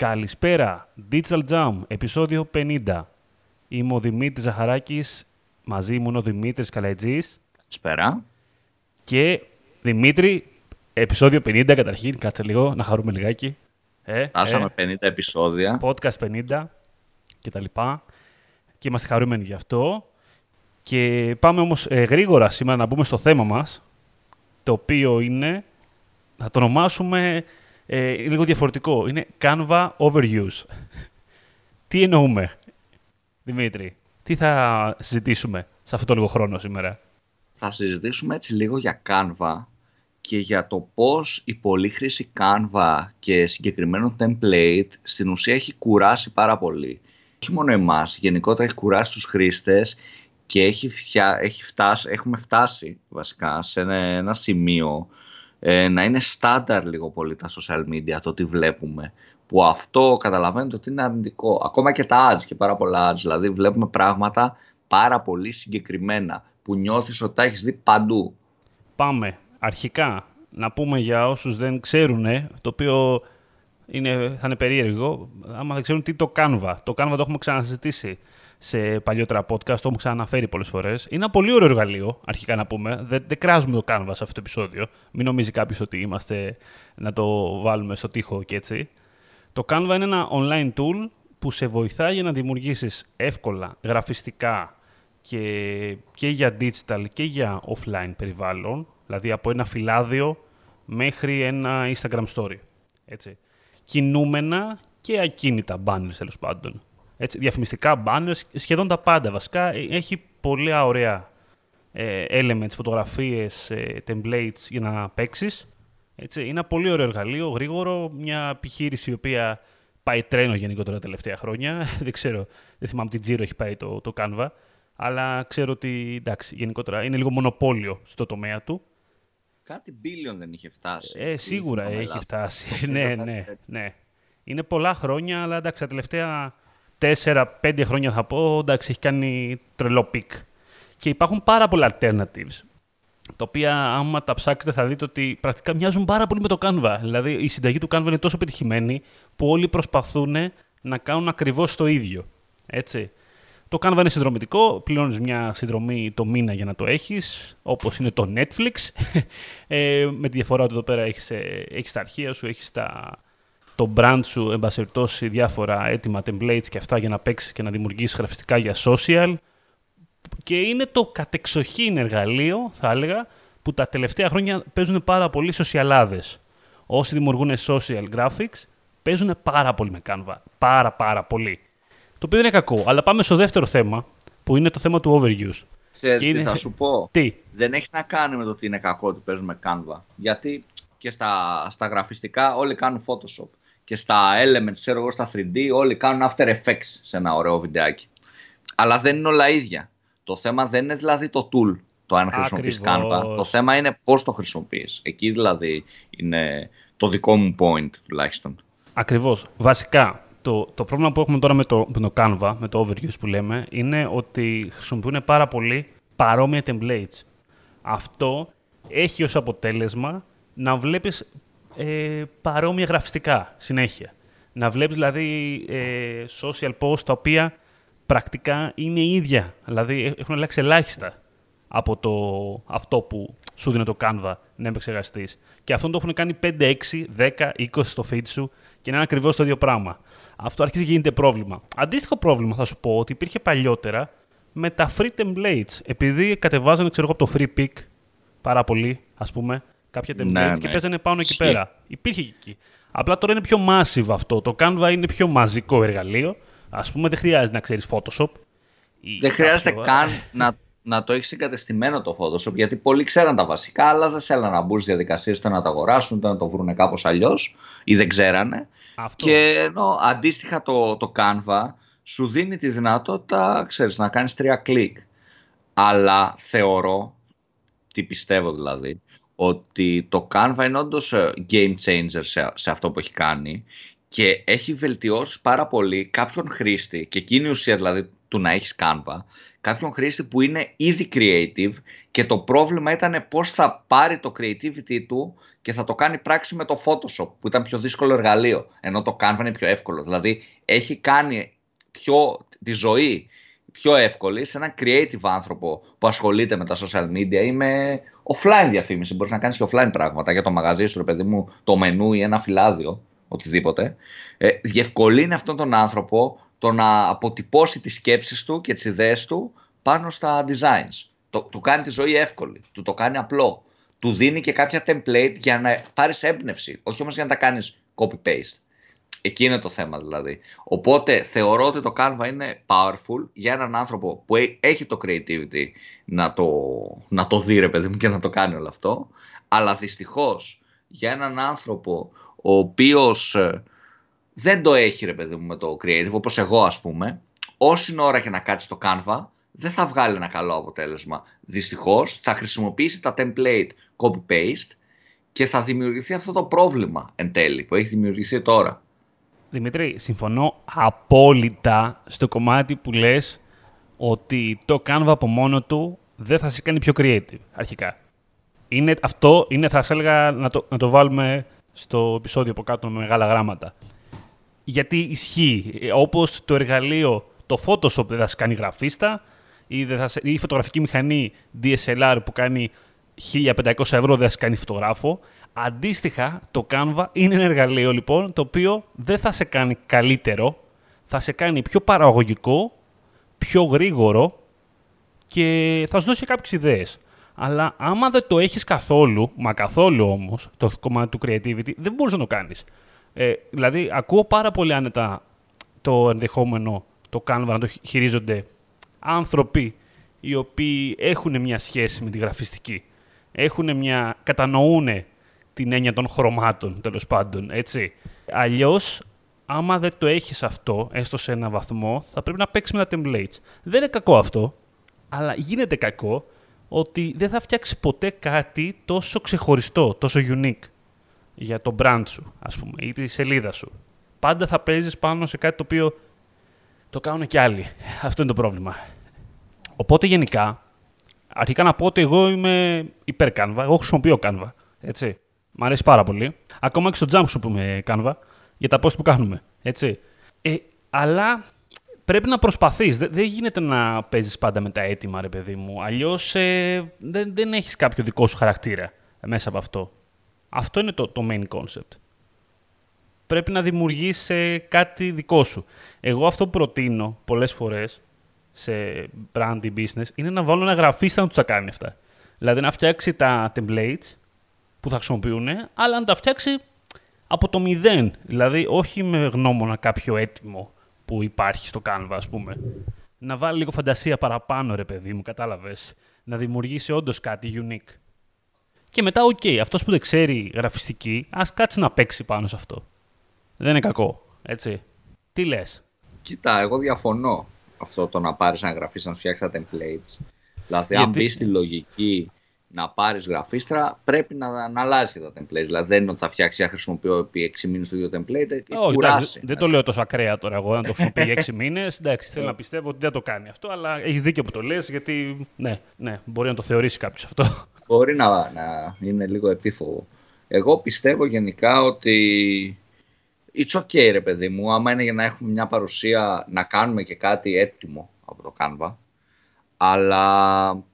Καλησπέρα. Digital Jam, επεισόδιο 50. Είμαι ο Δημήτρης Ζαχαράκης, μαζί μου είναι ο Δημήτρης Καλαϊτζής. Καλησπέρα. Και Δημήτρη, επεισόδιο 50 καταρχήν, κάτσε λίγο να χαρούμε λιγάκι. Ε, Φτάσαμε ε, 50 επεισόδια. Podcast 50 και τα λοιπά. Και είμαστε χαρούμενοι γι' αυτό. Και πάμε όμως ε, γρήγορα σήμερα να μπούμε στο θέμα μας, το οποίο είναι, θα το ονομάσουμε ε, λίγο διαφορετικό. Είναι Canva Overuse. τι εννοούμε, Δημήτρη, τι θα συζητήσουμε σε αυτό το λίγο χρόνο σήμερα; Θα συζητήσουμε έτσι λίγο για Canva και για το πώς η πολύχρηση Canva και συγκεκριμένο template στην ουσία έχει κουράσει πάρα πολύ. Όχι μόνο εμάς, γενικότερα έχει κουράσει τους χρήστες και έχει, φτιά, έχει φτάσει, έχουμε φτάσει βασικά σε ένα σημείο ε, να είναι στάνταρ λίγο πολύ τα social media, το τι βλέπουμε. Που αυτό καταλαβαίνετε ότι είναι αρνητικό. Ακόμα και τα ads και πάρα πολλά ads. Δηλαδή βλέπουμε πράγματα πάρα πολύ συγκεκριμένα που νιώθεις ότι τα έχεις δει παντού. Πάμε. Αρχικά να πούμε για όσους δεν ξέρουν, το οποίο είναι, θα είναι περίεργο, άμα δεν ξέρουν τι το Canva. Το Canva το έχουμε ξανασυζητήσει σε παλιότερα podcast, το έχουμε ξαναφέρει πολλές φορές. Είναι ένα πολύ ωραίο εργαλείο, αρχικά να πούμε. Δεν, δεν κράζουμε το Canva σε αυτό το επεισόδιο. Μην νομίζει κάποιος ότι είμαστε να το βάλουμε στο τοίχο και έτσι. Το Canva είναι ένα online tool που σε βοηθάει για να δημιουργήσεις εύκολα γραφιστικά και, και για digital και για offline περιβάλλον, δηλαδή από ένα φυλάδιο μέχρι ένα Instagram story. Έτσι. Κινούμενα και ακίνητα banners τέλος πάντων έτσι, διαφημιστικά banners, σχεδόν τα πάντα βασικά. Ε, έχει πολύ ωραία ε, elements, φωτογραφίες, ε, templates για να παίξεις. Έτσι, είναι ένα πολύ ωραίο εργαλείο, γρήγορο, μια επιχείρηση η οποία πάει τρένο γενικότερα τα τελευταία χρόνια. δεν ξέρω, δεν θυμάμαι τι τζίρο έχει πάει το, το Canva, αλλά ξέρω ότι εντάξει, γενικότερα είναι λίγο μονοπόλιο στο τομέα του. Κάτι billion δεν είχε φτάσει. Ε, σίγουρα έχει φτάσει. ναι, ναι, ναι. Είναι πολλά χρόνια, αλλά εντάξει, τα τελευταία 4-5 χρόνια θα πω, εντάξει, έχει κάνει τρελό peak. Και υπάρχουν πάρα πολλά alternatives, τα οποία άμα τα ψάξετε θα δείτε ότι πρακτικά μοιάζουν πάρα πολύ με το Canva. Δηλαδή η συνταγή του Canva είναι τόσο πετυχημένη που όλοι προσπαθούν να κάνουν ακριβώς το ίδιο. Έτσι. Το Canva είναι συνδρομητικό, πληρώνεις μια συνδρομή το μήνα για να το έχεις, όπως είναι το Netflix, ε, με τη διαφορά ότι εδώ πέρα έχεις, ε, έχεις τα αρχεία σου, έχεις τα, το brand σου, εμπασχευτώσει διάφορα έτοιμα templates και αυτά για να παίξεις και να δημιουργήσεις γραφιστικά για social. Και είναι το κατεξοχήν εργαλείο, θα έλεγα, που τα τελευταία χρόνια παίζουν πάρα πολύ σοσιαλάδες. Όσοι δημιουργούν social graphics παίζουν πάρα πολύ με Canva. Πάρα πάρα πολύ. Το οποίο δεν είναι κακό. Αλλά πάμε στο δεύτερο θέμα, που είναι το θέμα του overuse. Ξέρεις τι θα σου πω; τι; Δεν έχει να κάνει με το ότι είναι κακό ότι παίζουμε Canva. Γιατί και στα, στα γραφιστικά όλοι κάνουν Photoshop και στα Elements, ξέρω εγώ, στα 3D, όλοι κάνουν After Effects σε ένα ωραίο βιντεάκι. Αλλά δεν είναι όλα ίδια. Το θέμα δεν είναι δηλαδή το tool, το αν χρησιμοποιείς Canva. Το θέμα είναι πώς το χρησιμοποιείς. Εκεί δηλαδή είναι το δικό μου point τουλάχιστον. Ακριβώς. Βασικά, το, το πρόβλημα που έχουμε τώρα με το, με το Canva, με το overviews που λέμε, είναι ότι χρησιμοποιούν πάρα πολύ παρόμοια templates. Αυτό έχει ως αποτέλεσμα να βλέπεις ε, παρόμοια γραφιστικά συνέχεια. Να βλέπεις δηλαδή ε, social posts τα οποία πρακτικά είναι ίδια. Δηλαδή έχουν αλλάξει ελάχιστα από το, αυτό που σου δίνει το Canva να επεξεργαστείς. Και αυτό το έχουν κάνει 5, 6, 10, 20 στο feed σου και είναι ακριβώς το ίδιο πράγμα. Αυτό αρχίζει και γίνεται πρόβλημα. Αντίστοιχο πρόβλημα θα σου πω ότι υπήρχε παλιότερα με τα free templates. Επειδή κατεβάζανε ξέρω από το free pick πάρα πολύ, ας πούμε, κάποια templates ναι, και ναι. παίζανε πάνω εκεί πέρα. Υπήρχε και εκεί. Απλά τώρα είναι πιο massive αυτό. Το Canva είναι πιο μαζικό εργαλείο. Α πούμε, δεν χρειάζεται να ξέρεις Photoshop. Δεν χρειάζεται καν να, να το έχεις εγκατεστημένο το Photoshop, γιατί πολλοί ξέραν τα βασικά, αλλά δεν θέλαν να μπουν στις διαδικασίες το να το αγοράσουν, είτε να το βρουν κάπως αλλιώς ή δεν ξέρανε. Αυτό. Και ενώ αντίστοιχα το, το Canva σου δίνει τη δυνατότητα, ξέρεις, να κάνεις τρία κλικ. Αλλά θεωρώ, τι πιστεύω δηλαδή, ότι το Canva είναι όντως ε, game changer σε, αυτό που έχει κάνει και έχει βελτιώσει πάρα πολύ κάποιον χρήστη και εκείνη η ουσία δηλαδή του να έχεις Canva, κάποιον χρήστη που είναι ήδη creative και το πρόβλημα ήταν πώς θα πάρει το creativity του και θα το κάνει πράξη με το Photoshop που ήταν πιο δύσκολο εργαλείο, ενώ το Canva είναι πιο εύκολο. Δηλαδή έχει κάνει πιο, τη ζωή πιο εύκολη σε έναν creative άνθρωπο που ασχολείται με τα social media ή με offline διαφήμιση. Μπορείς να κάνεις και offline πράγματα για το μαγαζί σου, ρε παιδί μου, το μενού ή ένα φυλάδιο, οτιδήποτε. Ε, διευκολύνει αυτόν τον άνθρωπο το να αποτυπώσει τις σκέψεις του και τις ιδέες του πάνω στα designs. Το, του κάνει τη ζωή εύκολη, του το κάνει απλό. Του δίνει και κάποια template για να πάρεις έμπνευση, όχι όμως για να τα κάνεις copy-paste. Εκεί είναι το θέμα δηλαδή. Οπότε θεωρώ ότι το Canva είναι powerful για έναν άνθρωπο που έχει το creativity να το, να το δει ρε παιδί μου και να το κάνει όλο αυτό. Αλλά δυστυχώς για έναν άνθρωπο ο οποίος ε, δεν το έχει ρε παιδί μου με το creative όπως εγώ ας πούμε όση ώρα και να κάτσει το Canva δεν θα βγάλει ένα καλό αποτέλεσμα. Δυστυχώς θα χρησιμοποιήσει τα template copy-paste και θα δημιουργηθεί αυτό το πρόβλημα εν τέλει που έχει δημιουργηθεί τώρα. Δημήτρη, συμφωνώ απόλυτα στο κομμάτι που λες ότι το Canva από μόνο του δεν θα σε κάνει πιο creative, αρχικά. Είναι, αυτό είναι, θα σας έλεγα, να το, να το βάλουμε στο επεισόδιο από κάτω με μεγάλα γράμματα. Γιατί ισχύει. Όπως το εργαλείο, το Photoshop δεν θα σε κάνει γραφίστα ή, δεν θα η φωτογραφική μηχανή DSLR που κάνει 1500 ευρώ δεν θα σε κάνει φωτογράφο. Αντίστοιχα, το Canva είναι ένα εργαλείο λοιπόν το οποίο δεν θα σε κάνει καλύτερο, θα σε κάνει πιο παραγωγικό, πιο γρήγορο και θα σου δώσει κάποιες ιδέες. Αλλά άμα δεν το έχεις καθόλου, μα καθόλου όμως, το κομμάτι του creativity, δεν μπορείς να το κάνεις. Ε, δηλαδή, ακούω πάρα πολύ άνετα το ενδεχόμενο το Canva να το χειρίζονται άνθρωποι οι οποίοι έχουν μια σχέση με τη γραφιστική. Έχουν μια, κατανοούν την έννοια των χρωμάτων, τέλος πάντων, έτσι. Αλλιώς, άμα δεν το έχεις αυτό, έστω σε ένα βαθμό, θα πρέπει να παίξεις με τα templates. Δεν είναι κακό αυτό, αλλά γίνεται κακό ότι δεν θα φτιάξεις ποτέ κάτι τόσο ξεχωριστό, τόσο unique για το brand σου, ας πούμε, ή τη σελίδα σου. Πάντα θα παίζεις πάνω σε κάτι το οποίο το κάνουν και άλλοι. Αυτό είναι το πρόβλημα. Οπότε γενικά, αρχικά να πω ότι εγώ είμαι υπέρ Canva. Εγώ χρησιμοποιώ Canva. Έτσι. Μ' αρέσει πάρα πολύ. Ακόμα και στο jump σου πούμε Canva για τα post που κάνουμε. Έτσι. Ε, αλλά πρέπει να προσπαθείς. Δεν, γίνεται να παίζεις πάντα με τα έτοιμα, ρε παιδί μου. Αλλιώς ε, δεν, δεν έχεις κάποιο δικό σου χαρακτήρα μέσα από αυτό. Αυτό είναι το, το main concept. Πρέπει να δημιουργείς ε, κάτι δικό σου. Εγώ αυτό που προτείνω πολλές φορές σε branding business είναι να βάλω ένα γραφίστα να τους τα κάνει αυτά. Δηλαδή να φτιάξει τα templates που θα χρησιμοποιούν, αλλά να τα φτιάξει από το μηδέν. Δηλαδή όχι με γνώμονα κάποιο έτοιμο που υπάρχει στο Canva, ας πούμε. Να βάλει λίγο φαντασία παραπάνω, ρε παιδί μου, κατάλαβες. Να δημιουργήσει όντως κάτι unique. Και μετά, ok, okay, αυτός που δεν ξέρει γραφιστική, ας κάτσει να παίξει πάνω σε αυτό. Δεν είναι κακό, έτσι. Τι λες; Κοίτα, εγώ διαφωνώ αυτό το να πάρεις ένα γραφίστα να φτιάξεις τα templates. Δηλαδή, αν μπεις στη λογική να πάρεις γραφίστρα, πρέπει να, να αλλάζει τα templates. Δηλαδή, δεν είναι ότι θα φτιάξει, να χρησιμοποιώ επί 6 μήνες το ίδιο template. Ε, Όχι, κουράσει. Δεν το λέω τόσο ακραία τώρα εγώ να το χρησιμοποιεί 6 μήνες. Εντάξει, θέλω να πιστεύω ότι δεν το κάνει αυτό, αλλά έχεις δίκιο που το λες, γιατί ναι, ναι, μπορεί να το θεωρήσει κάποιος αυτό. Μπορεί να, να είναι λίγο επίφοβο. Εγώ πιστεύω γενικά ότι it's okay ρε παιδί μου, άμα είναι για να έχουμε μια παρουσία να κάνουμε και κάτι έτοιμο από το Canva, αλλά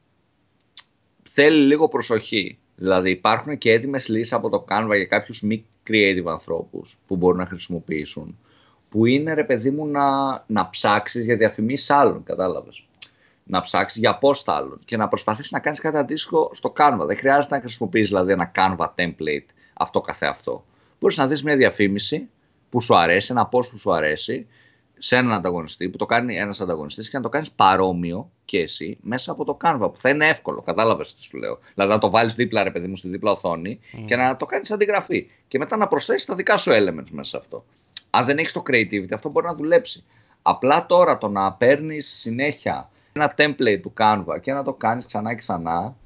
θέλει λίγο προσοχή. Δηλαδή υπάρχουν και έτοιμες λύσεις από το Canva για κάποιους μη creative ανθρώπους που μπορούν να χρησιμοποιήσουν, που είναι ρε παιδί μου να, να ψάξεις για διαφημίσεις άλλων, κατάλαβες. Να ψάξεις για post άλλων και να προσπαθήσεις να κάνεις κάτι αντίστοιχο στο Canva. Δεν χρειάζεται να χρησιμοποιείς δηλαδή ένα Canva template αυτό καθεαυτό. Μπορείς να δεις μια διαφήμιση που σου αρέσει, ένα post που σου αρέσει, σε έναν ανταγωνιστή, που το κάνει ένας ανταγωνιστής και να το κάνεις παρόμοιο και εσύ μέσα από το Canva, που θα είναι εύκολο. Κατάλαβες τι σου λέω. Δηλαδή να το βάλεις δίπλα, ρε παιδί μου, στη δίπλα οθόνη και να το κάνεις αντιγραφή. Και μετά να προσθέσεις τα δικά σου elements μέσα σε αυτό. Αν δεν έχεις το creativity, αυτό μπορεί να δουλέψει. Απλά τώρα το να παίρνεις συνέχεια ένα template του Canva και να το κάνεις ξανά και ξανά,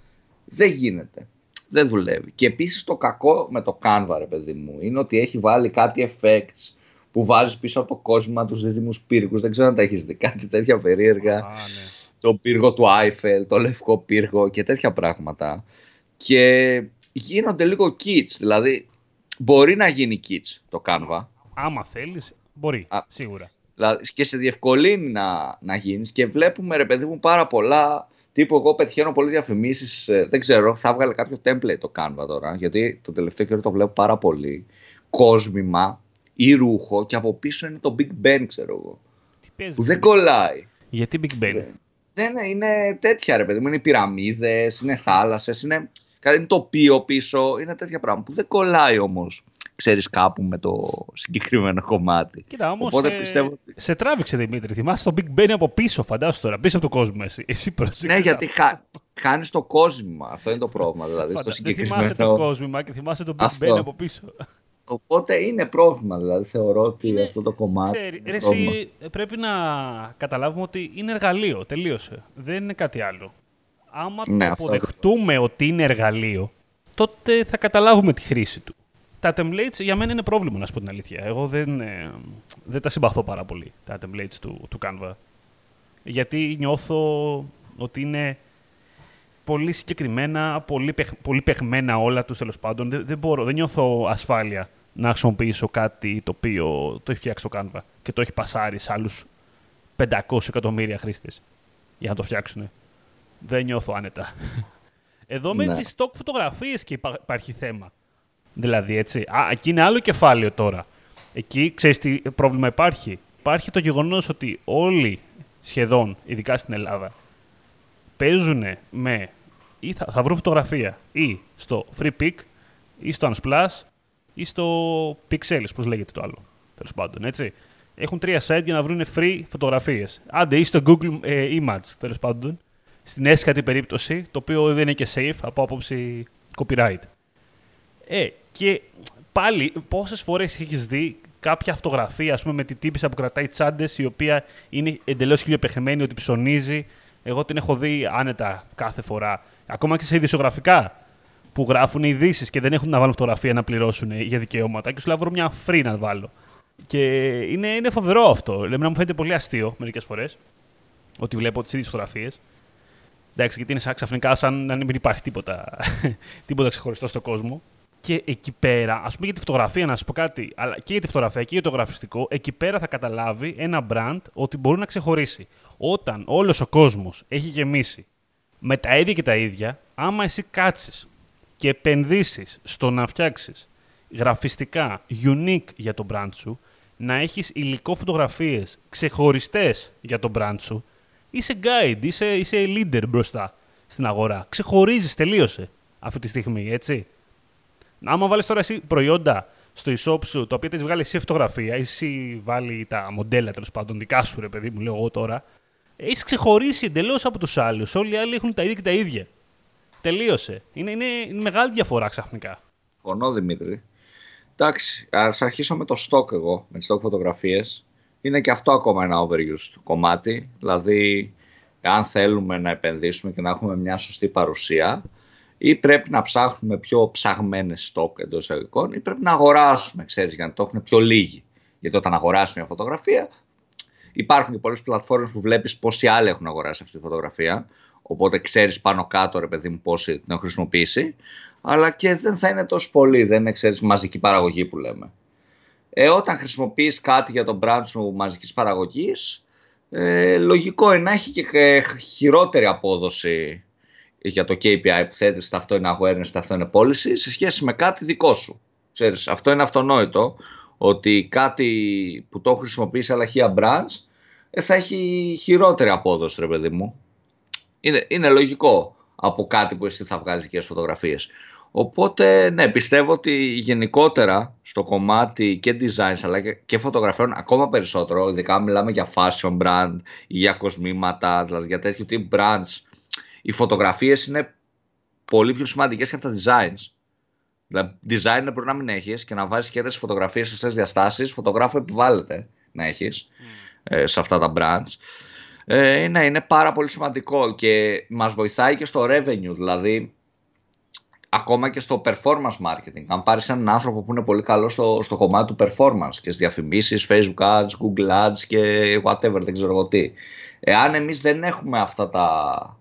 δεν γίνεται δεν δουλεύει. Και επίσης το κακό με το Canva, ρε παιδί μου, είναι ότι έχει βάλει κάτι effects που βάζεις πίσω από το κόσμο τους δίδυμους πύργους. Δεν ξέρω αν τα έχεις δει κάτι τέτοια περίεργα. Α, ναι. Το πύργο του Άιφελ, το λευκό πύργο και τέτοια πράγματα. Και γίνονται λίγο kits. Δηλαδή, μπορεί να γίνει kits το Canva. Άμα θέλεις, μπορεί. Α. Σίγουρα. Δηλαδή, και σε διευκολύνει να, να γίνεις και βλέπουμε ρε παιδί μου πάρα πολλά. Τύπου, εγώ πετυχαίνω πολλές διαφημίσεις. δεν ξέρω, θα βγάλει κάποιο template το Canva τώρα. Γιατί το τελευταίο καιρό το βλέπω πάρα πολύ. Κόσμημα ή ρούχο και από πίσω είναι το Big Ben, ξέρω εγώ. Τι παίζεις. Που δεν κολλάει. Γιατί Big Ben; Δεν είναι, είναι τέτοια ρε παιδί μου. Είναι πυραμίδες, είναι θάλασσες, είναι κάτι τοπίο πίσω. Είναι τέτοια πράγματα που δεν κολλάει όμως. Ξέρεις κάπου με το συγκεκριμένο κομμάτι. Κοίτα, όμως. Οπότε πιστεύω ότι- Σε τράβηξε Δημήτρη. Θυμάσαι το Big Ben από πίσω, φαντάσου τώρα. Πίσω από το κόσμο εσύ. Εσύ πρόσεξες. Ναι, γιατί χα... χάνεις το κόσμημα. Αυτό είναι το πρόβλημα. Δηλαδή, στο Δεν συγκεκριμένο. θυμάσαι το κόσμημα και θυμάσαι το Big Αυτό. Ben από πίσω. Οπότε είναι πρόβλημα. Δηλαδή, θεωρώ ότι Είναι- αυτό το κομμάτι. Ξέρει, είναι ρε, πρόβλημα. εσύ, ε, πρέπει να καταλάβουμε ότι είναι εργαλείο. Τελείωσε. Δεν είναι κάτι άλλο. Άμα Ναι, το αυτό αποδεχτούμε ότι είναι εργαλείο, τότε θα καταλάβουμε τη χρήση του. Τα templates για μένα είναι πρόβλημα, να σου πω την αλήθεια. Εγώ δεν, ε, δεν τα συμπαθώ πάρα πολύ, τα templates του, του Canva. Γιατί νιώθω ότι είναι πολύ συγκεκριμένα, πολύ, παιχ- πολύ παιχμένα όλα τους τέλος πάντων. Δεν, δεν μπορώ, δεν νιώθω ασφάλεια να χρησιμοποιήσω κάτι το οποίο το έχει φτιάξει το Canva και το έχει πασάρει σε άλλους 500 εκατομμύρια χρήστες για να το φτιάξουν. Δεν νιώθω άνετα. Εδώ με Ναι. τις stock φωτογραφίες και υπά- υπάρχει θέμα. Δηλαδή, έτσι. Α, εκεί είναι άλλο κεφάλαιο τώρα. Εκεί, ξέρεις τι πρόβλημα υπάρχει; Υπάρχει το γεγονός ότι όλοι σχεδόν, ειδικά στην Ελλάδα, παίζουν με ή θα, θα βρουν φωτογραφία ή στο Free Pick ή στο Unsplash ή στο Pixels, πώς λέγεται το άλλο. Τέλος πάντων, έτσι. Έχουν τρία site για να βρουν free φωτογραφίες. Άντε ή στο Google ε, Image, τέλος πάντων. Στην έσχατη περίπτωση, το οποίο δεν είναι και safe από άποψη copyright. Ε, και πάλι, πόσες φορές έχεις δει κάποια φωτογραφία, ας πούμε, με την τύπησα που κρατάει τσάντες, η οποία είναι εντελώς χιλιοπεχμένη, ότι ψωνίζει. Εγώ την έχω δει άνετα κάθε φορά. Ακόμα και σε ειδησιογραφικά που γράφουν ειδήσεις και δεν έχουν να βάλουν φωτογραφία να πληρώσουν για δικαιώματα. Και σου λέω, βρω μια free να βάλω. Και είναι, είναι φοβερό αυτό. Λέμε να μου φαίνεται πολύ αστείο μερικές φορές ότι βλέπω τις ίδιες φωτογραφίες. Εντάξει, γιατί είναι σαν ξαφνικά σαν να μην υπάρχει τίποτα, τίποτα ξεχωριστό στον κόσμο. Και εκεί πέρα, ας πούμε για τη φωτογραφία, να σα πω κάτι, αλλά και για τη φωτογραφία και για το γραφιστικό, εκεί πέρα θα καταλάβει ένα brand ότι μπορεί να ξεχωρίσει. Όταν όλος ο κόσμος έχει γεμίσει με τα ίδια και τα ίδια, άμα εσύ κάτσεις και επενδύσεις στο να φτιάξεις γραφιστικά unique για το brand σου, να έχεις υλικό φωτογραφίες ξεχωριστές για το brand σου, είσαι guide, είσαι, είσαι leader μπροστά στην αγορά. Ξεχωρίζεις, τελείωσε αυτή τη στιγμή, έτσι. Άμα βάλεις τώρα εσύ προϊόντα στο e-shop σου, τα οποία τα έχεις βγάλει εσύ φωτογραφία, εσύ βάλει τα μοντέλα τέλος πάντων δικά σου, ρε παιδί μου, λέω εγώ τώρα, έχεις ξεχωρίσει εντελώς από τους άλλους. Όλοι οι άλλοι έχουν τα ίδια και τα ίδια. Τελείωσε. Είναι, είναι, είναι μεγάλη διαφορά ξαφνικά. Φωνώ Δημήτρη. Εντάξει, ας αρχίσω με το stock εγώ, με τις stock φωτογραφίες. Είναι και αυτό ακόμα ένα overused κομμάτι. Δηλαδή, αν θέλουμε να επενδύσουμε και να έχουμε μια σωστή παρουσία, ή πρέπει να ψάχνουμε πιο ψαγμένες stock εντός εισαγωγικών, ή πρέπει να αγοράσουμε, ξέρεις, για να το έχουν πιο λίγοι. Γιατί όταν αγοράσει μια φωτογραφία, υπάρχουν και πολλές πλατφόρμες που βλέπεις πόσοι άλλοι έχουν αγοράσει αυτή τη φωτογραφία. Οπότε ξέρεις πάνω κάτω, ρε παιδί μου, πόσοι την έχουν χρησιμοποιήσει. Αλλά και δεν θα είναι τόσο πολύ, δεν είναι, ξέρεις, μαζική παραγωγή που λέμε. Ε, όταν χρησιμοποιείς κάτι για τον brand σου μαζικής παραγωγής, ε, λογικό είναι να έχει και ε, χειρότερη απόδοση για το KPI που θέτεις, αυτό είναι awareness, αυτό είναι policy, σε σχέση με κάτι δικό σου. Ξέρεις, αυτό είναι αυτονόητο, ότι κάτι που το έχω χρησιμοποιήσει αλλά χεία brands, ε, θα έχει χειρότερη απόδοση, ρε παιδί μου. Είναι, είναι λογικό από κάτι που εσύ θα βγάζεις και φωτογραφίες. Οπότε, ναι, πιστεύω ότι γενικότερα στο κομμάτι και designs αλλά και- και φωτογραφιών ακόμα περισσότερο, ειδικά μιλάμε για fashion brand ή για κοσμήματα, δηλαδή για τέτοιου τύπου brands, οι φωτογραφίες είναι πολύ πιο σημαντικές και από τα designs. Δηλαδή, design μπορεί να μην έχεις και να βάζεις και τις φωτογραφίες σε αυτές τις διαστάσεις, φωτογράφο επιβάλλεται να έχεις ε, σε αυτά τα brands. Ε, ναι, είναι πάρα πολύ σημαντικό και μας βοηθάει και στο revenue, δηλαδή ακόμα και στο performance marketing. Αν πάρεις έναν άνθρωπο που είναι πολύ καλός στο, στο κομμάτι του performance και στις διαφημίσεις, facebook ads, google ads και whatever, δεν ξέρω εγώ τι. Εάν εμείς δεν έχουμε αυτά τα,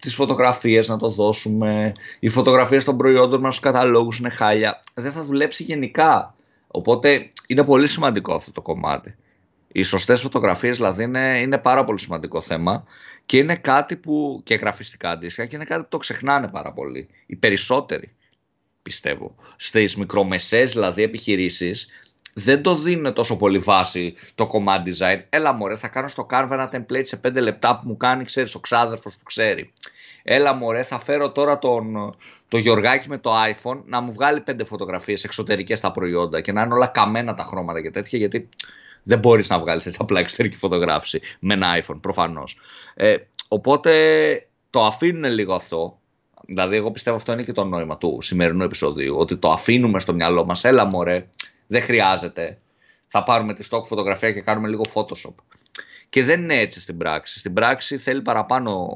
τις φωτογραφίες να το δώσουμε, οι φωτογραφίες των προϊόντων μας στους καταλόγους είναι χάλια, δεν θα δουλέψει γενικά. Οπότε είναι πολύ σημαντικό αυτό το κομμάτι. Οι σωστές φωτογραφίες δηλαδή είναι, είναι πάρα πολύ σημαντικό θέμα και είναι κάτι που και γραφιστικά αντίστοιχα και είναι κάτι που το ξεχνάνε πάρα πολύ. Οι περισσότεροι πιστεύω. Στις μικρομεσαίες δηλαδή επιχειρήσεις δεν το δίνουν τόσο πολύ βάση το command design. Έλα μωρέ θα κάνω στο Canva ένα template σε 5 λεπτά που μου κάνει ξέρεις ο ξάδερφος που ξέρει. Έλα μωρέ θα φέρω τώρα τον, το Γιωργάκι με το iPhone να μου βγάλει πέντε φωτογραφίες εξωτερικές στα προϊόντα και να είναι όλα καμένα τα χρώματα και τέτοια γιατί δεν μπορείς να βγάλεις έτσι απλά εξωτερική φωτογράφηση με ένα iPhone, προφανώς. Ε, οπότε το αφήνουν λίγο αυτό. Δηλαδή, εγώ πιστεύω αυτό είναι και το νόημα του σημερινού επεισοδίου. Ότι το αφήνουμε στο μυαλό μας. Έλα, μωρέ, δεν χρειάζεται. Θα πάρουμε τη stock φωτογραφία και κάνουμε λίγο Photoshop. Και δεν είναι έτσι στην πράξη. Στην πράξη θέλει παραπάνω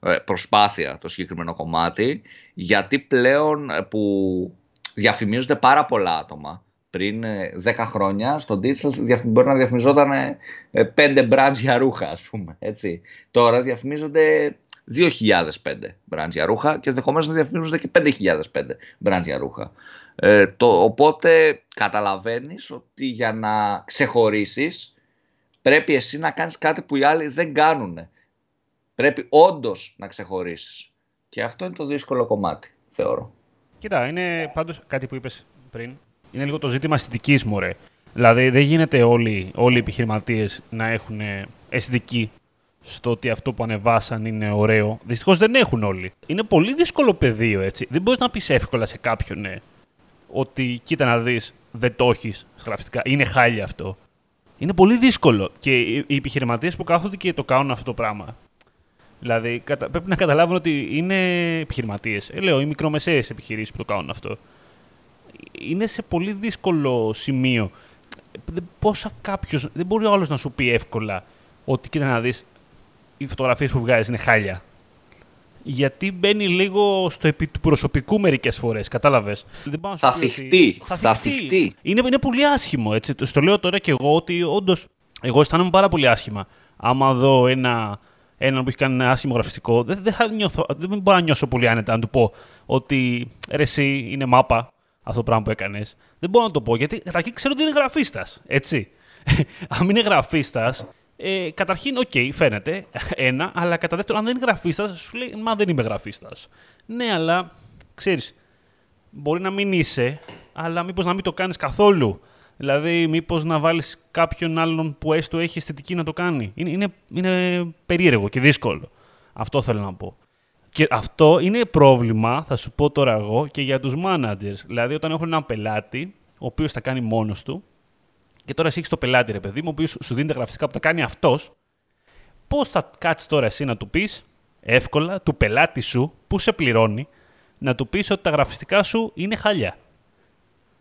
ε, προσπάθεια το συγκεκριμένο κομμάτι, γιατί πλέον ε, που διαφημίζονται πάρα πολλά άτομα πριν 10 ε, χρόνια στο digital μπορεί να διαφημιζόταν 5 ε, brands για ρούχα ας πούμε έτσι. Τώρα διαφημίζονται 2.005 brands για ρούχα και ενδεχομένως να διαφημίζονται και 5.005 brands για ρούχα. Ε, το, οπότε καταλαβαίνεις ότι για να ξεχωρίσεις πρέπει εσύ να κάνεις κάτι που οι άλλοι δεν κάνουν. Πρέπει όντως να ξεχωρίσεις. Και αυτό είναι το δύσκολο κομμάτι, θεωρώ. Κοίτα, είναι πάντως κάτι που είπες πριν, είναι λίγο το ζήτημα αισθητικής μου, ρε. Δηλαδή, δεν γίνεται όλοι, όλοι οι επιχειρηματίες να έχουν αισθητική στο ότι αυτό που ανεβάσαν είναι ωραίο. Δυστυχώς δεν έχουν όλοι. Είναι πολύ δύσκολο πεδίο, έτσι. Δεν μπορείς να πεις εύκολα σε κάποιον ναι, ότι κοίτα να δεις, δεν το έχεις γραφτικά. Είναι χάλια αυτό. Είναι πολύ δύσκολο. Και οι επιχειρηματίες που κάθονται και το κάνουν αυτό το πράγμα. Δηλαδή, πρέπει να καταλάβουν ότι είναι επιχειρηματίες. Ε, λέω, οι μικρομεσαίες επιχειρήσεις που το κάνουν αυτό είναι σε πολύ δύσκολο σημείο. Πόσα κάποιος. Δεν μπορεί ο άλλος να σου πει εύκολα ότι κοίτα να δεις, οι φωτογραφίες που βγάζεις είναι χάλια. Γιατί μπαίνει λίγο στο επί του προσωπικού μερικές φορές, κατάλαβες. Θα θιχτεί. Θα θιχτεί. Είναι, είναι πολύ άσχημο. Έτσι. Στο λέω τώρα και εγώ ότι όντως. Εγώ αισθάνομαι πάρα πολύ άσχημα. Άμα δω ένα, έναν που έχει κάνει ένα άσχημο γραφιστικό, δεν, δεν, θα νιώθω, δεν μπορώ να νιώσω πολύ άνετα να του πω ότι ρε, εσύ είναι μάπα αυτό το πράγμα που έκανες. Δεν μπορώ να το πω γιατί καταρχήν ξέρω ότι είναι γραφίστας. Έτσι. αν είναι γραφίστας, ε, καταρχήν, ok, okay, φαίνεται ένα, αλλά κατά δεύτερον, αν δεν είναι γραφίστας, σου λέει Μα δεν είμαι γραφίστας. Ναι, αλλά ξέρεις, μπορεί να μην είσαι, αλλά μήπως να μην το κάνεις καθόλου. Δηλαδή, μήπως να βάλεις κάποιον άλλον που έστω έχει αισθητική να το κάνει. Είναι, είναι, είναι περίεργο και δύσκολο. Αυτό θέλω να πω. Και αυτό είναι πρόβλημα, θα σου πω τώρα εγώ, και για τους managers. Δηλαδή, όταν έχουν έναν πελάτη, ο οποίος θα κάνει μόνος του, και τώρα εσύ έχεις το πελάτη, ρε παιδί μου, ο οποίος σου δίνει τα γραφιστικά που τα κάνει αυτός, πώς θα κάτσεις τώρα εσύ να του πεις, εύκολα, του πελάτη σου, που σε πληρώνει, να του πεις ότι τα γραφιστικά σου είναι χαλιά.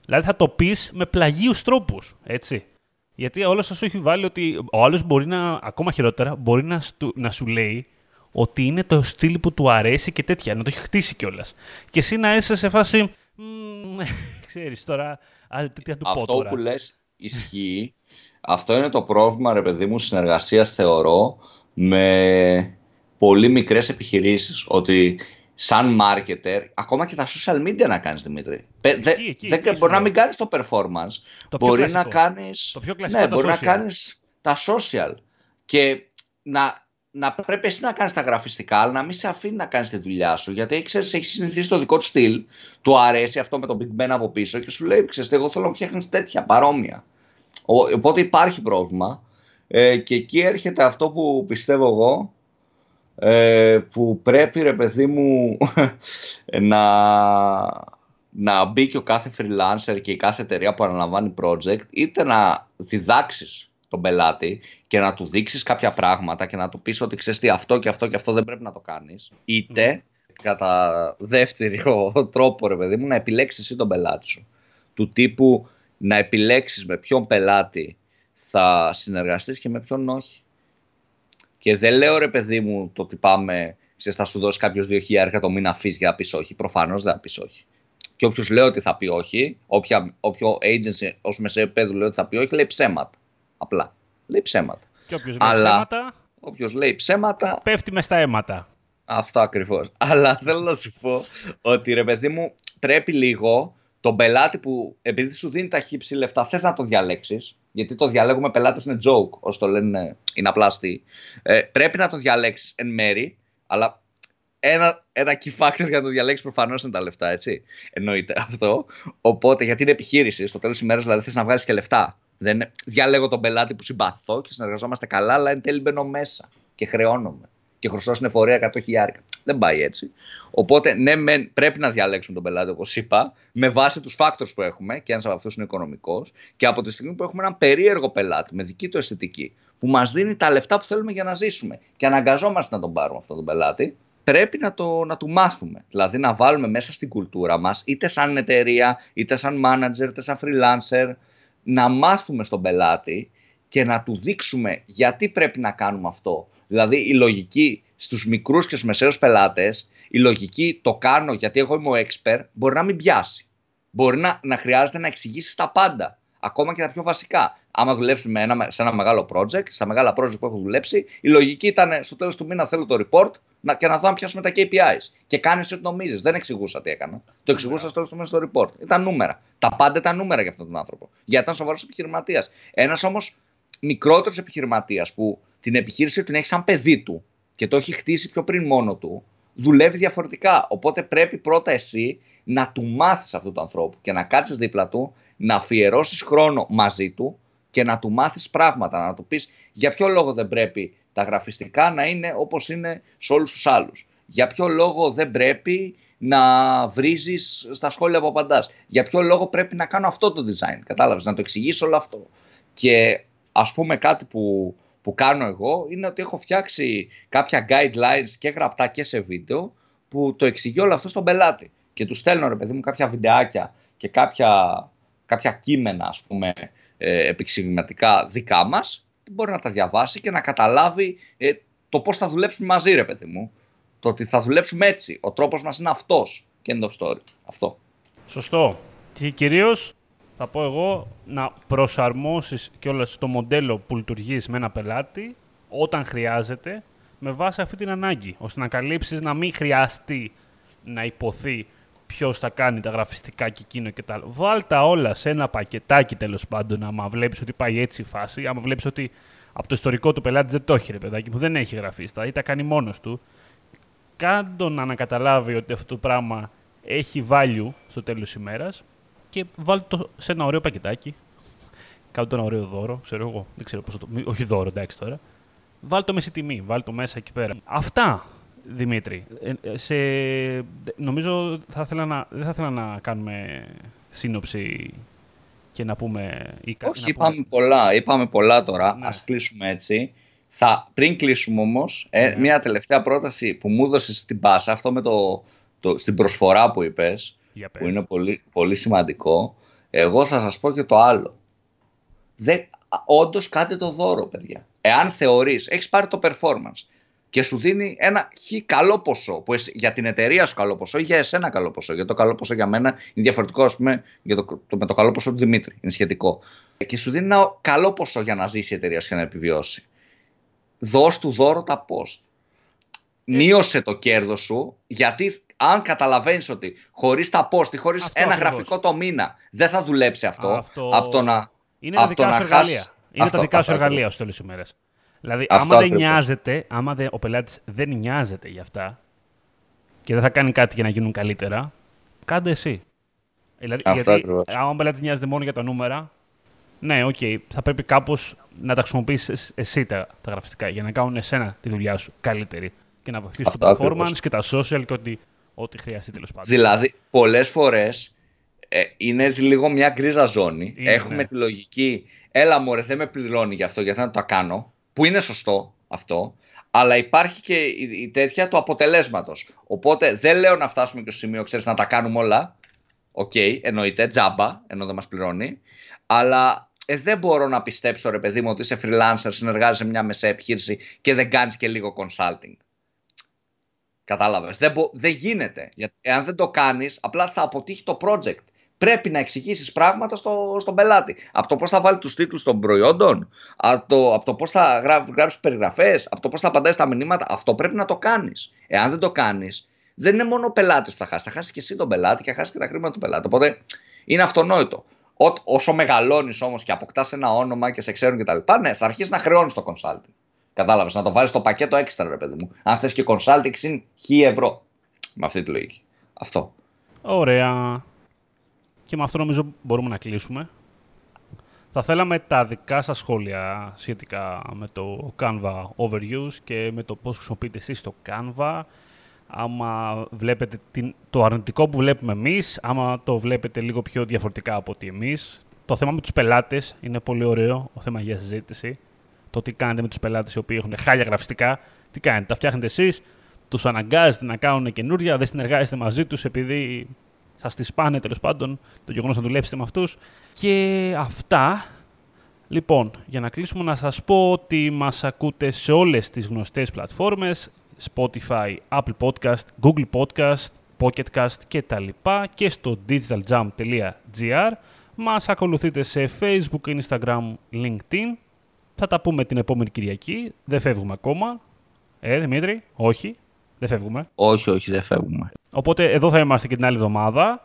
Δηλαδή θα το πεις με πλαγίους τρόπους, έτσι. Γιατί όλος σα έχει βάλει ότι ο άλλος μπορεί να, ακόμα χειρότερα, μπορεί να, να σου λέει ότι είναι το στυλ που του αρέσει και τέτοια, να το έχει χτίσει κιόλας. Και εσύ να είσαι σε φάση. Ξέρεις τώρα, τι να του Αυτό πω τώρα. που λες ισχύει. Αυτό είναι το πρόβλημα, ρε παιδί μου, συνεργασίας θεωρώ με πολύ μικρές επιχειρήσεις. Ότι σαν marketer, ακόμα και τα social media να κάνεις Δημήτρη. δεν μπορεί να μην κάνεις το performance. Το μπορεί να κάνει. Ναι, μπορεί να κάνεις τα social. Και να να πρέπει εσύ να κάνεις τα γραφιστικά, αλλά να μην σε αφήνει να κάνεις τη δουλειά σου. Γιατί ξέρεις, έχεις συνηθίσει το δικό του στυλ, του αρέσει αυτό με τον Big Ben από πίσω και σου λέει: Ξέρετε, εγώ θέλω να φτιάχνεις τέτοια παρόμοια. οπότε υπάρχει πρόβλημα. Ε, και εκεί έρχεται αυτό που πιστεύω εγώ, ε, που πρέπει ρε παιδί μου να, να μπει και ο κάθε freelancer και η κάθε εταιρεία που αναλαμβάνει project είτε να διδάξεις τον πελάτη και να του δείξεις κάποια πράγματα και να του πεις ότι ξέρεις τι αυτό και αυτό και αυτό δεν πρέπει να το κάνεις. Είτε κατά δεύτερο τρόπο, ρε παιδί μου, να επιλέξεις εσύ τον πελάτη σου. Του τύπου να επιλέξεις με ποιον πελάτη θα συνεργαστείς και με ποιον όχι. Και δεν λέω ρε παιδί μου το ότι πάμε ξέρεις, θα σου δώσει κάποιος 2.000 το μήνα αφήσει για να πεις όχι. Προφανώς δεν θα πεις όχι. Και όποιος λέει ότι θα πει όχι, όποια, όποιο agency ως μεσαίο επίπεδο λέει ότι θα πει όχι, λέει ψέματα. Απλά. Λέει ψέματα. Και όποιος λέει ψέματα. Όποιος λέει ψέματα. Πέφτει μες στα αίματα. Αυτό ακριβώς. Αλλά θέλω να σου πω ότι ρε παιδί μου, πρέπει λίγο τον πελάτη που επειδή σου δίνει τα χύψη λεφτά, θες να το διαλέξεις. Γιατί το διαλέγουμε πελάτες είναι joke, όσο το λένε, είναι απλά Ε, πρέπει να το διαλέξεις εν μέρη, αλλά ένα, ένα key factor για να το διαλέξεις προφανώς είναι τα λεφτά, έτσι. Εννοείται αυτό. Οπότε, γιατί είναι επιχείρηση, στο τέλος της ημέρας δηλαδή θες να βγάλει και λεφτά. Δεν διαλέγω τον πελάτη που συμπαθώ και συνεργαζόμαστε καλά, αλλά εν τέλει μπαίνω μέσα και χρεώνομαι. Και χρωστάω στην εφορία 100 χιλιάρικα. Δεν πάει έτσι. Οπότε, ναι, πρέπει να διαλέξουμε τον πελάτη, όπως είπα, με βάση τους factors που έχουμε, και ένας από αυτούς είναι οικονομικός, και από τη στιγμή που έχουμε έναν περίεργο πελάτη με δική του αισθητική, που μας δίνει τα λεφτά που θέλουμε για να ζήσουμε και αναγκαζόμαστε να τον πάρουμε αυτόν τον πελάτη, πρέπει να, το, να του μάθουμε. Δηλαδή να βάλουμε μέσα στην κουλτούρα μας, είτε σαν εταιρεία, είτε σαν manager, είτε σαν freelancer, να μάθουμε στον πελάτη και να του δείξουμε γιατί πρέπει να κάνουμε αυτό. Δηλαδή η λογική στους μικρούς και στους μεσαίους πελάτες, η λογική το κάνω γιατί εγώ είμαι ο expert, μπορεί να μην πιάσει. Μπορεί να, να χρειάζεται να εξηγήσεις τα πάντα ακόμα και τα πιο βασικά. Άμα δουλέψει με ένα, σε ένα μεγάλο project, στα μεγάλα project που έχω δουλέψει, η λογική ήταν στο τέλος του μήνα θέλω το report να, και να δω αν πιάσουμε τα KPIs. Και κάνεις ό,τι νομίζεις. Δεν εξηγούσα τι έκανα. Το εξηγούσα στο τέλος του μήνα στο report. Ήταν νούμερα. Τα πάντα ήταν νούμερα για αυτόν τον άνθρωπο. Γιατί ήταν σοβαρός επιχειρηματίας. Ένας όμως μικρότερος επιχειρηματίας που την επιχείρηση την έχει σαν παιδί του και το έχει χτίσει πιο πριν μόνο του, δουλεύει διαφορετικά. Οπότε πρέπει πρώτα εσύ να του μάθεις αυτού του ανθρώπου και να κάτσεις δίπλα του, να αφιερώσεις χρόνο μαζί του και να του μάθεις πράγματα. Να του πεις για ποιο λόγο δεν πρέπει τα γραφιστικά να είναι όπως είναι σε όλους τους άλλους. Για ποιο λόγο δεν πρέπει να βρίζεις στα σχόλια που απαντάς. Για ποιο λόγο πρέπει να κάνω αυτό το design. Κατάλαβες, να το εξηγήσω όλο αυτό. Και ας πούμε κάτι που που κάνω εγώ είναι ότι έχω φτιάξει κάποια guidelines και γραπτά και σε βίντεο που το εξηγεί όλο αυτό στον πελάτη. Και τους στέλνω ρε παιδί μου κάποια βιντεάκια και κάποια, κάποια κείμενα ας πούμε ε, επεξηγηματικά δικά μας που μπορεί να τα διαβάσει και να καταλάβει ε, το πώς θα δουλέψουμε μαζί ρε παιδί μου. Το ότι θα δουλέψουμε έτσι. Ο τρόπος μας είναι αυτός. Και end of story. Αυτό. Σωστό. Και κυρίως θα πω εγώ, να προσαρμόσεις κιόλας το μοντέλο που λειτουργείς με ένα πελάτη όταν χρειάζεται με βάση αυτή την ανάγκη, ώστε να καλύψεις να μην χρειαστεί να υποθεί ποιος θα κάνει τα γραφιστικά και εκείνο και τα άλλα. Βάλ τα όλα σε ένα πακετάκι τέλος πάντων, άμα βλέπεις ότι πάει έτσι η φάση, άμα βλέπεις ότι από το ιστορικό του πελάτη δεν το έχει ρε παιδάκι που δεν έχει γραφίστα ή τα κάνει μόνος του. Κάντο να ανακαταλάβει ότι αυτό το πράγμα έχει value στο τέλος της ημέρας και βάλτε το σε ένα ωραίο πακετάκι. Κάντε το ένα ωραίο δώρο, ξέρω εγώ. Δεν ξέρω πώς το. Όχι δώρο, εντάξει τώρα. Βάλτε το με τιμή, βάλτε το μέσα εκεί πέρα. Αυτά, Δημήτρη. Ε, σε... Νομίζω θα ήθελα να... δεν θα ήθελα να κάνουμε σύνοψη και να πούμε... Όχι, είπαμε πολλά. Είπαμε πολλά τώρα. Ναι. Ας κλείσουμε έτσι. Θα, πριν κλείσουμε όμως, ε, ναι. μια τελευταία πρόταση που μου έδωσες στην πάσα, αυτό με το, το, στην προσφορά που είπες, που είναι πολύ, πολύ σημαντικό. Εγώ θα σας πω και το άλλο. Δεν, όντως κάντε το δώρο, παιδιά. Εάν θεωρείς, έχεις πάρει το performance και σου δίνει ένα χι καλό ποσό, που για την εταιρεία σου καλό ποσό ή για εσένα καλό ποσό. Για το καλό ποσό για μένα είναι διαφορετικό, ας πούμε, για το, το, με το καλό ποσό του Δημήτρη. Είναι σχετικό. Και σου δίνει ένα καλό ποσό για να ζήσει η εταιρεία σου και να επιβιώσει. Δώσ' του δώρο τα post. Ε. Μείωσε το κέρδος σου, γιατί αν καταλαβαίνεις ότι χωρίς τα post, χωρίς ένα γραφικό το μήνα, δεν θα δουλέψει αυτό. αυτό... Από το να. Είναι τα δικά σου εργαλεία. Είναι τα δικά σου εργαλεία ως τέλος ημέρας. Δηλαδή, άμα δεν νοιάζεται, άμα ο πελάτης δεν νοιάζεται γι' αυτά και δεν θα κάνει κάτι για να γίνουν καλύτερα, κάντε εσύ. Δηλαδή, αυτό γιατί, αν ο πελάτης νοιάζεται μόνο για τα νούμερα, ναι, ok, okay, θα πρέπει κάπως να τα χρησιμοποιήσεις εσύ τα, τα γραφιστικά για να κάνουν εσένα τη δουλειά σου καλύτερη και να βοηθήσεις το performance και τα social και ότι ό,τι χρειαστεί τέλος πάντων. Δηλαδή, πολλές φορές ε, είναι λίγο μια γκρίζα ζώνη. Έχουμε ναι. τη λογική, έλα μωρέ, δεν με πληρώνει γι' αυτό, γιατί να το κάνω. Που είναι σωστό αυτό. Αλλά υπάρχει και η, τέτοια του αποτελέσματος. Οπότε δεν λέω να φτάσουμε και στο σημείο, ξέρεις, να τα κάνουμε όλα. Ok, okay, εννοείται, τζάμπα, ενώ δεν μας πληρώνει. Αλλά ε, δεν μπορώ να πιστέψω, ρε παιδί μου, ότι είσαι freelancer, συνεργάζεσαι σε μια μεσαία επιχείρηση και δεν κάνεις και λίγο consulting Κατάλαβες. Δεν, δεν γίνεται. Γιατί εάν δεν το κάνεις, απλά θα αποτύχει το project. Πρέπει να εξηγήσεις πράγματα στο, στον πελάτη. Από το πώς θα βάλει τους τίτλους των προϊόντων, από το, από το πώς θα γράψεις περιγραφές, από το πώς θα απαντάει στα μηνύματα. Αυτό πρέπει να το κάνεις. Εάν δεν το κάνεις, δεν είναι μόνο ο πελάτης που θα χάσει. Θα χάσει και εσύ τον πελάτη και θα χάσει και τα χρήματα του πελάτη. Οπότε είναι αυτονόητο. Ό, όσο μεγαλώνεις όμως και αποκτάς ένα όνομα και σε ξέρουν κτλ., ναι, θα αρχίσεις να χρεώνεις το consulting. Κατάλαβες, να το βάλεις στο πακέτο έξτρα, ρε παιδί μου. Αν θες και consulting, είναι 1000 ευρώ. Με αυτή τη λογική. Αυτό. Ωραία. Και με αυτό νομίζω μπορούμε να κλείσουμε. Θα θέλαμε τα δικά σας σχόλια σχετικά με το Canva Overuse και με το πώς χρησιμοποιείτε εσείς το Canva. Άμα βλέπετε την, το αρνητικό που βλέπουμε εμείς, άμα το βλέπετε λίγο πιο διαφορετικά από ότι εμείς. Το θέμα με τους πελάτες είναι πολύ ωραίο, ο θέμα για συζήτηση. Το τι κάνετε με τους πελάτες οι οποίοι έχουν χάλια γραφιστικά, τι κάνετε, τα φτιάχνετε εσείς, τους αναγκάζετε να κάνουν καινούρια, δεν συνεργάζεστε μαζί τους επειδή θα τη σπάνε τέλος πάντων το γεγονός να δουλέψετε με αυτούς. Και αυτά. Λοιπόν, για να κλείσουμε να σας πω ότι μας ακούτε σε όλες τις γνωστές πλατφόρμες Spotify, Apple Podcast, Google Podcast, Pocketcast και τα λοιπά και στο digitaljump.gr Μας ακολουθείτε σε Facebook, Instagram, LinkedIn Θα τα πούμε την επόμενη Κυριακή, δεν φεύγουμε ακόμα Ε, Δημήτρη, όχι, δεν φεύγουμε Όχι, όχι, δεν φεύγουμε Οπότε εδώ θα είμαστε και την άλλη εβδομάδα.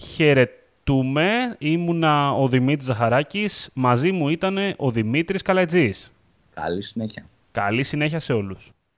Χαιρετούμε. Ήμουνα ο Δημήτρης Ζαχαράκης. Μαζί μου ήταν ο Δημήτρης Καλατζής. Καλή συνέχεια. Καλή συνέχεια σε όλους.